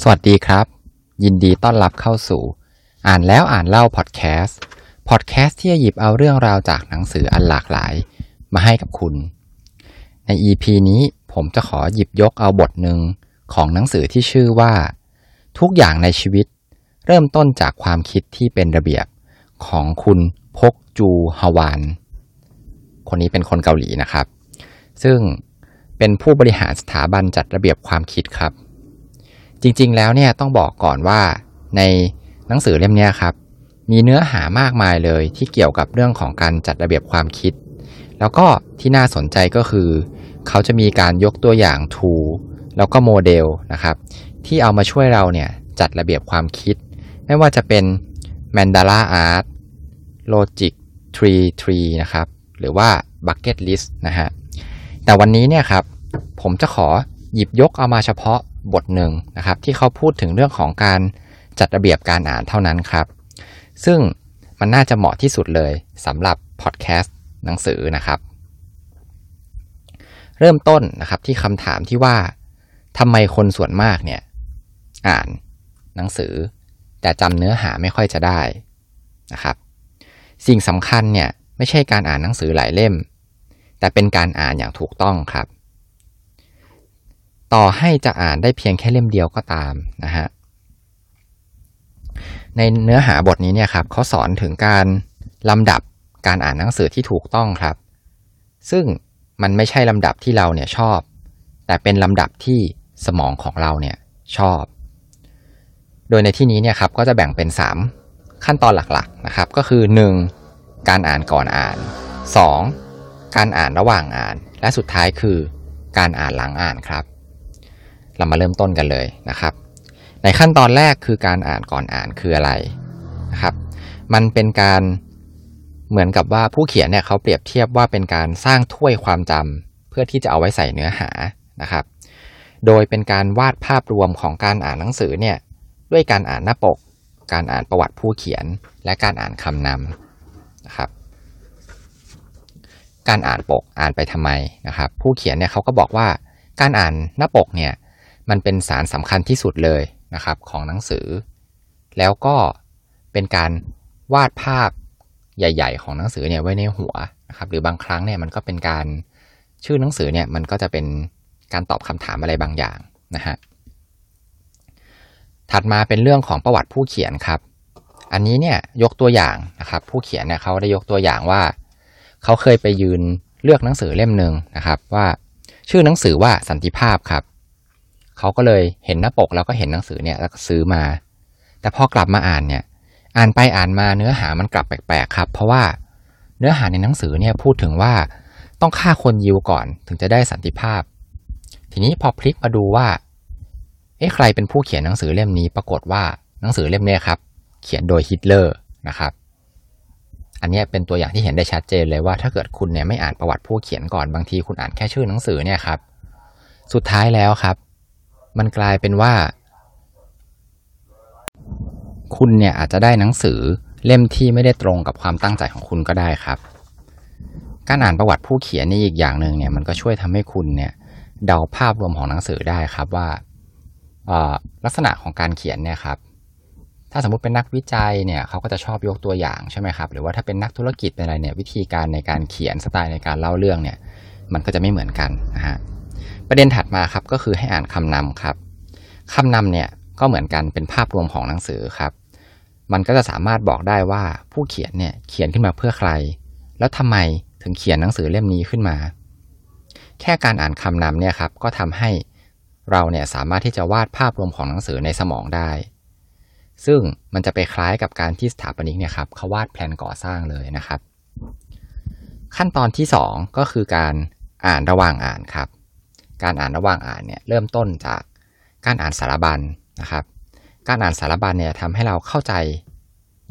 สวัสดีครับ ยินดีต้อนรับเข้าสู่ อ่านแล้วอ่านเล่าพอดแคสต์พอดแคสต์ที่จะหยิบเอาเรื่องราวจากหนังสืออันหลากหลาย มาให้กับคุณ ใน EP นี้ผมจะขอหยิบยกเอาบทหนึ่งของหนังสือที่ชื่อว่า ทุกอย่างในชีวิต เริ่มต้นจากความคิดที่เป็นระเบียบของคุณพกจูฮาวาน คนนี้เป็นคนเกาหลีนะครับ ซึ่งเป็นผู้บริหารสถาบันจัดระเบียบความคิดครับ จริงๆแล้วเนี่ยต้องบอกก่อนว่าในหนังสือเล่มนี้ครับ มีเนื้อหามากมายเลยที่เกี่ยวกับเรื่องของการจัดระเบียบความคิด แล้วก็ที่น่าสนใจก็คือ เขาจะมีการยกตัวอย่าง tool แล้วก็โมเดลนะครับ ที่เอามาช่วยเราเนี่ยจัดระเบียบความคิด ไม่ว่าจะเป็น Mandala Art Logic Tree Tree นะครับ หรือว่า Bucket List นะฮะแต่วันนี้เนี่ยครับ ผมจะขอหยิบยกเอามาเฉพาะ บทหนึ่งนะครับ ที่เขาพูดถึงเรื่องของการจัดระเบียบการอ่านเท่านั้นครับ ซึ่งมันน่าจะเหมาะที่สุดเลยสำหรับพอดแคสต์หนังสือนะครับ เริ่มต้นนะครับที่คำถามที่ว่าทำไมคนส่วนมากเนี่ยอ่านหนังสือ แต่จำเนื้อหาไม่ค่อยจะได้นะครับ สิ่งสำคัญเนี่ยไม่ใช่การอ่านหนังสือหลายเล่ม แต่เป็นการอ่านอย่างถูกต้องครับ ต่อให้จะอ่านได้เพียงแค่เล่มเดียวก็ตามนะฮะในเนื้อหาบทนี้เนี่ยครับเขาสอนถึงการลำดับการอ่านหนังสือที่ถูกต้องครับ ซึ่งมันไม่ใช่ลำดับที่เราเนี่ยชอบ แต่เป็นลำดับที่สมองของเราเนี่ยชอบ โดยในที่นี้เนี่ยครับก็จะแบ่งเป็น 3 ขั้นตอนหลักๆนะครับ ก็คือ 1. การอ่านก่อนอ่าน 2. การอ่านระหว่างอ่าน และสุดท้ายคือ การอ่านหลังอ่านครับ เรามาเริ่มต้นกันเลยนะครับ ในขั้นตอนแรกคือการอ่านก่อนอ่านคืออะไรนะครับ มันเป็นการเหมือนกับว่าผู้เขียนเนี่ยเขาเปรียบเทียบว่าเป็นการสร้างถ้วยความจำเพื่อที่จะเอาไว้ใส่เนื้อหานะครับ โดยเป็นการวาดภาพรวมของการอ่านหนังสือเนี่ยด้วยการอ่านหน้าปก การอ่านประวัติผู้เขียน และการอ่านคำนำนะครับ การอ่านปกอ่านไปทำไมนะครับ ผู้เขียนเนี่ยเขาก็บอกว่าการอ่านหน้าปกเนี่ย มันเป็นสารสำคัญที่สุดเลยนะครับของหนังสือ แล้วก็เป็นการวาดภาพใหญ่ ๆ ของหนังสือเนี่ยไว้ในหัวนะครับหรือบางครั้งเนี่ยมันก็เป็นการชื่อหนังสือเนี่ยมันก็จะเป็นการตอบคำถามอะไรบางอย่างนะฮะถัดมาเป็นเรื่องของประวัติผู้เขียนครับ อันนี้เนี่ยยกตัวอย่างนะครับผู้เขียนเนี่ยเขาได้ยกตัวอย่างว่า เขาเคยไปยืนเลือกหนังสือเล่มหนึ่งนะครับ ว่าชื่อหนังสือว่าสันติภาพครับ เขาก็เลยเห็นหน้าปกแล้วก็เห็นหนังสือเนี่ยแล้วก็ซื้อมา แต่พอกลับมาอ่านเนี่ย อ่านไปอ่านมาเนื้อหามันกลับแปลกๆครับ เพราะว่าเนื้อหาในหนังสือเนี่ยพูดถึงว่าต้องฆ่าคนยิวก่อนถึงจะได้สันติภาพ ทีนี้พอพลิกมาดูว่า เอ๊ะใครเป็นผู้เขียนหนังสือเล่มนี้ ปรากฏว่าหนังสือเล่มนี้ครับ เขียนโดยฮิตเลอร์นะครับอันนี้เป็นตัวอย่างที่เห็นได้ชัดเจนเลยว่าถ้าเกิดคุณเนี่ยไม่อ่านประวัติผู้เขียนก่อนบางทีคุณอ่านแค่ชื่อหนังสือเนี่ยครับ สุดท้ายแล้วครับ มันกลายเป็นว่า คุณเนี่ยอาจจะได้หนังสือเล่มที่ไม่ได้ตรงกับความตั้งใจของคุณก็ได้ครับ การอ่านประวัติผู้เขียนนี่อีกอย่างหนึ่งเนี่ยมันก็ช่วยทำให้คุณเนี่ยเดาภาพรวมของหนังสือได้ครับว่าลักษณะของการเขียนเนี่ยครับ ถ้าสมมติเป็นนักวิจัยเนี่ยเขาก็จะชอบยกตัวอย่างใช่ไหมครับ หรือว่าถ้าเป็นนักธุรกิจเป็นอะไรเนี่ยวิธีการในการเขียนสไตล์ในการเล่าเรื่องเนี่ยมันก็จะไม่เหมือนกันนะฮะ ประเด็นถัดมาครับก็คือให้อ่านคำนำครับคำนำเนี่ยก็เหมือนกันเป็นภาพรวมของหนังสือครับ มันก็จะสามารถบอกได้ว่าผู้เขียนเนี่ยเขียนขึ้นมาเพื่อใคร แล้วทำไมถึงเขียนหนังสือเล่มนี้ขึ้นมา แค่การอ่านคำนำเนี่ยครับก็ทำให้เราเนี่ยสามารถที่จะวาดภาพรวมของหนังสือในสมองได้ ซึ่งมันจะไปคล้ายกับการที่สถาปนิกเนี่ยครับเขาวาดแผนก่อสร้างเลยนะครับ ขั้นตอนที่ 2 ก็คือการอ่านระหว่างอ่านครับ การอ่านระหว่างอ่านเนี่ยเริ่มต้นจากการอ่านสารบัญนะครับ การอ่านสารบัญเนี่ยทำให้เราเข้าใจ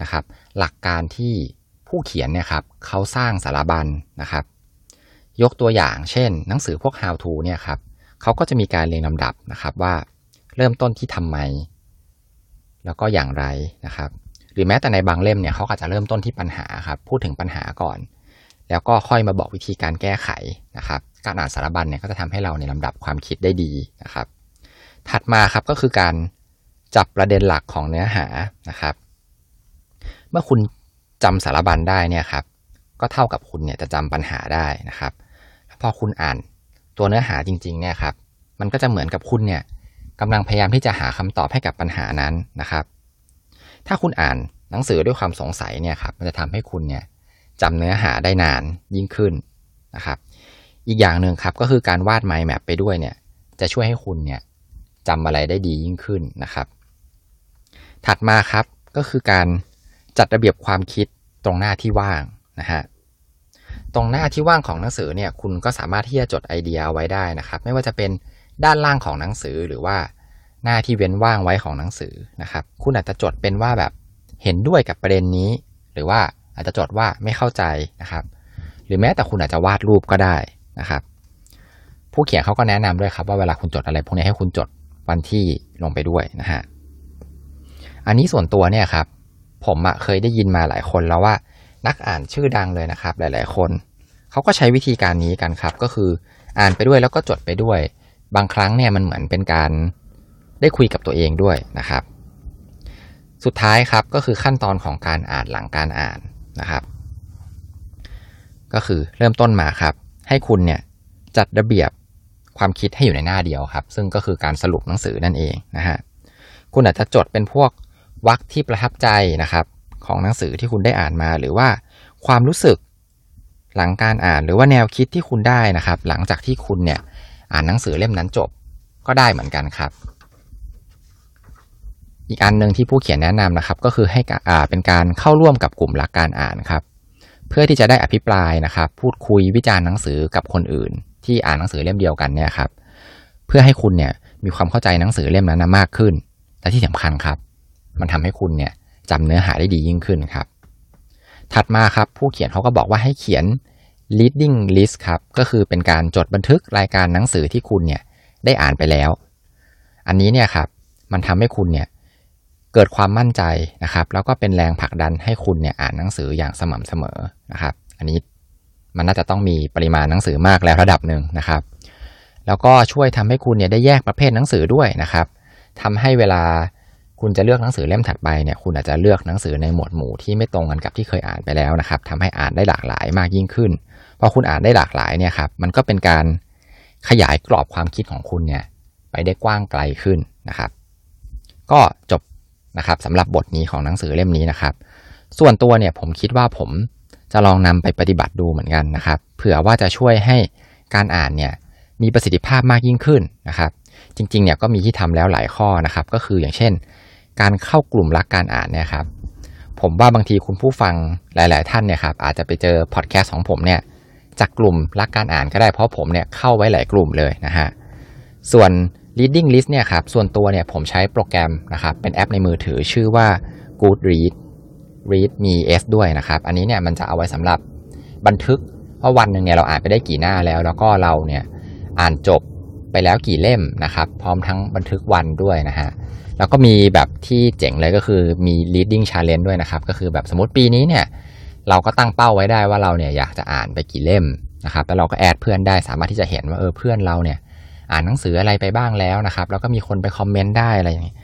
นะครับ หลักการที่ผู้เขียนเนี่ยครับเขาสร้างสารบัญนะครับ ยกตัวอย่างเช่น หนังสือพวก how to เนี่ยครับเขาก็จะมีการเรียงลำดับนะครับว่าเริ่มต้นที่ทำไม แล้วก็อย่างไรนะครับ หรือแม้แต่ในบางเล่มเนี่ยเขาอาจจะเริ่มต้นที่ปัญหาครับพูดถึงปัญหาก่อน แล้วก็ค่อยมาบอกวิธีการแก้ไขนะครับ การอ่านสารบัญเนี่ยก็จะทำให้เราในลำดับความคิดได้ดีนะครับ ถัดมาครับก็คือการจับประเด็นหลักของเนื้อหานะครับ เมื่อคุณจำสารบัญได้เนี่ยครับ ก็เท่ากับคุณเนี่ยจะจำปัญหาได้นะครับพอคุณอ่านตัวเนื้อหาจริงๆเนี่ยครับ มันก็จะเหมือนกับคุณเนี่ยกำลังพยายามที่จะหาคำตอบให้กับปัญหานั้นนะครับ ถ้าคุณอ่านหนังสือด้วยความสงสัยเนี่ยครับ มันจะทำให้คุณเนี่ยจำเนื้อหาได้นานยิ่งขึ้นนะครับ อีกอย่างหนึ่งครับก็คือการวาดไมล์แมปไปด้วยเนี่ยจะช่วยให้คุณเนี่ยจำอะไรได้ดียิ่งขึ้นนะครับ ถัดมาครับก็คือการจัดระเบียบความคิดตรงหน้าที่ว่างนะฮะตรงหน้าที่ว่างของหนังสือเนี่ยคุณก็สามารถที่จะจดไอเดียเอาไว้ได้นะครับ ไม่ว่าจะเป็นด้านล่างของหนังสือหรือว่าหน้าที่เว้นว่างไว้ของหนังสือนะครับ คุณอาจจะจดเป็นว่าแบบเห็นด้วยกับประเด็นนี้ หรือว่าอาจจะจดว่าไม่เข้าใจนะครับ หรือแม้แต่คุณอาจจะวาดรูปก็ได้ นะครับผู้เขียนเขาก็แนะนำด้วยครับว่าเวลาคุณจดอะไร พวกนี้ให้คุณจดวันที่ลงไปด้วยนะฮะอันนี้ส่วนตัวเนี่ยครับ ผมเคยได้ยินมาหลายคนแล้วว่า นักอ่านชื่อดังเลยนะครับ หลาย ๆ คนเขาก็ใช้วิธีการนี้กันครับ ก็คืออ่านไปด้วยแล้วก็จดไปด้วย บางครั้งเนี่ยมันเหมือนเป็นการได้คุยกับตัวเองด้วยนะครับ สุดท้ายครับก็คือขั้นตอนของการอ่านหลังการอ่านนะครับ ก็คือเริ่มต้นมาครับ ให้คุณเนี่ยจัดระเบียบความคิดให้อยู่ในหน้าเดียวครับ ซึ่งก็คือการสรุปหนังสือนั่นเองนะฮะคุณอาจจะจดเป็นพวกวรรคที่ประทับใจนะครับ ของหนังสือที่คุณได้อ่านมา หรือว่าความรู้สึกหลังการอ่านหรือว่าแนวคิดที่คุณได้นะครับ หลังจากที่คุณเนี่ยอ่านหนังสือเล่มนั้นจบก็ได้เหมือนกันครับ อีกอันหนึ่งที่ผู้เขียนแนะนำนะครับ ก็คือให้อ่าเป็นการเข้าร่วมกับกลุ่มหลักการอ่านครับ เพื่อที่จะได้อภิปรายนะครับ พูดคุยวิจารณ์หนังสือกับคนอื่น ที่อ่านหนังสือเล่มเดียวกันเนี่ยครับ เพื่อให้คุณเนี่ยมีความเข้าใจหนังสือเล่มนั้นมากขึ้น และที่สำคัญครับ มันทำให้คุณเนี่ยจำเนื้อหาได้ดียิ่งขึ้นครับ ถัดมาครับผู้เขียนเขาก็บอกว่าให้เขียน reading list ครับก็คือเป็นการจดบันทึกรายการหนังสือที่คุณเนี่ยได้อ่านไปแล้ว อันนี้เนี่ยครับมันทำให้คุณเนี่ย เกิดความมั่นใจนะครับ แล้วก็เป็นแรงผลักดันให้คุณเนี่ยอ่านหนังสืออย่างสม่ำเสมอนะครับ อันนี้มันน่าจะต้องมีปริมาณหนังสือมากแล้วระดับหนึ่งนะครับ แล้วก็ช่วยทำให้คุณเนี่ยได้แยกประเภทหนังสือด้วยนะครับทำให้เวลาคุณจะเลือกหนังสือเล่มถัดไปเนี่ยคุณอาจจะเลือกหนังสือในหมวดหมู่ที่ไม่ตรงกันกับที่เคยอ่านไปแล้วนะครับทำให้อ่านได้หลากหลายมากยิ่งขึ้นพอคุณอ่านได้หลากหลายเนี่ยครับมันก็เป็นการขยายกรอบความคิดของคุณเนี่ยไปได้กว้างไกลขึ้นนะครับ ก็จบ นะครับสำหรับบทนี้ของหนังสือเล่มนี้นะครับ ส่วนตัวเนี่ยผมคิดว่าผมจะลองนำไปปฏิบัติดูเหมือนกันนะครับ เผื่อว่าจะช่วยให้การอ่านเนี่ยมีประสิทธิภาพมากยิ่งขึ้นนะครับ จริงๆเนี่ยก็มีที่ทำแล้วหลายข้อนะครับ ก็คืออย่างเช่น การเข้ากลุ่มรักการอ่านเนี่ยครับผมว่าบางทีคุณผู้ฟังหลาย ๆ ท่านเนี่ยครับอาจจะไปเจอพอดแคสต์ของผมเนี่ยจากกลุ่มรักการอ่านก็ได้เพราะผมเนี่ยเข้าไว้หลายกลุ่มเลยนะฮะส่วน reading list เนี่ยครับส่วนตัวเนี่ยผมใช้โปรแกรมนะครับเป็นแอปในมือถือชื่อว่า Good Read Read มี S ด้วยนะครับ อันนี้เนี่ยมันจะเอาไว้สำหรับบันทึกว่าวันหนึ่งเนี่ยเราอ่านไปได้กี่หน้าแล้ว แล้วก็เราเนี่ยอ่านจบไปแล้วกี่เล่มนะครับ พร้อมทั้งบันทึกวันด้วยนะฮะแล้วก็มีแบบที่เจ๋งเลยก็คือมี reading challenge ด้วยนะครับ ก็คือแบบสมมติปีนี้เนี่ยเราก็ตั้งเป้าไว้ได้ว่าเราเนี่ยอยากจะอ่านไปกี่เล่มนะครับแล้วเราก็แอดเพื่อนได้สามารถที่จะเห็นว่าเออเพื่อนเราเนี่ย อ่านหนังสืออะไรไปบ้างแล้วนะครับ แล้วก็มีคนไปคอมเมนต์ได้อะไรอย่างนี้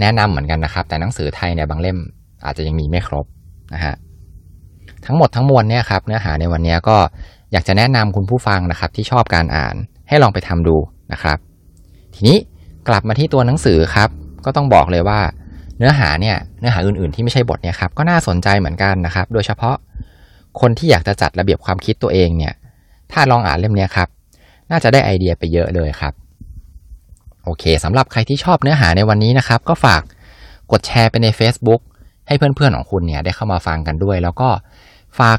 แนะนำเหมือนกันนะครับ แต่หนังสือไทยเนี่ยบางเล่มอาจจะยังมีไม่ครบนะฮะทั้งหมดทั้งมวลเนี่ยครับเนื้อหาในวันนี้ก็อยากจะแนะนำคุณผู้ฟังนะครับ ที่ชอบการอ่านให้ลองไปทำดูนะครับ ทีนี้กลับมาที่ตัวหนังสือครับ ก็ต้องบอกเลยว่า เนื้อหาเนี่ยเนื้อหาอื่นๆ ที่ไม่ใช่บทเนี่ยครับก็น่าสนใจเหมือนกันนะครับ โดยเฉพาะคนที่อยากจะจัดระเบียบความคิดตัวเองเนี่ย ถ้าลองอ่านเล่มนี้ครับ น่าจะได้ไอเดียไปเยอะเลยครับ โอเคสำหรับใครที่ชอบเนื้อหาในวันนี้นะครับ ก็ฝากกดแชร์ไปใน Facebook ให้เพื่อนๆของคุณเนี่ยได้เข้ามาฟังกันด้วย แล้วก็ฝาก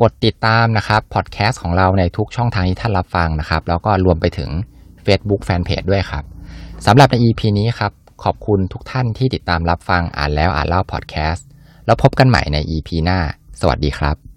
กดติดตามนะครับพอดแคสต์ของเราในทุกช่องทางที่ท่านรับฟังนะครับ แล้วก็รวมไปถึง Facebook Fanpage ด้วยครับสำหรับใน EP นี้ครับ ขอบคุณทุกท่านที่ติดตามรับฟังอ่านแล้วอ่านเล่าพอดแคสต์แล้วพบกันใหม่ใน EP หน้า สวัสดีครับ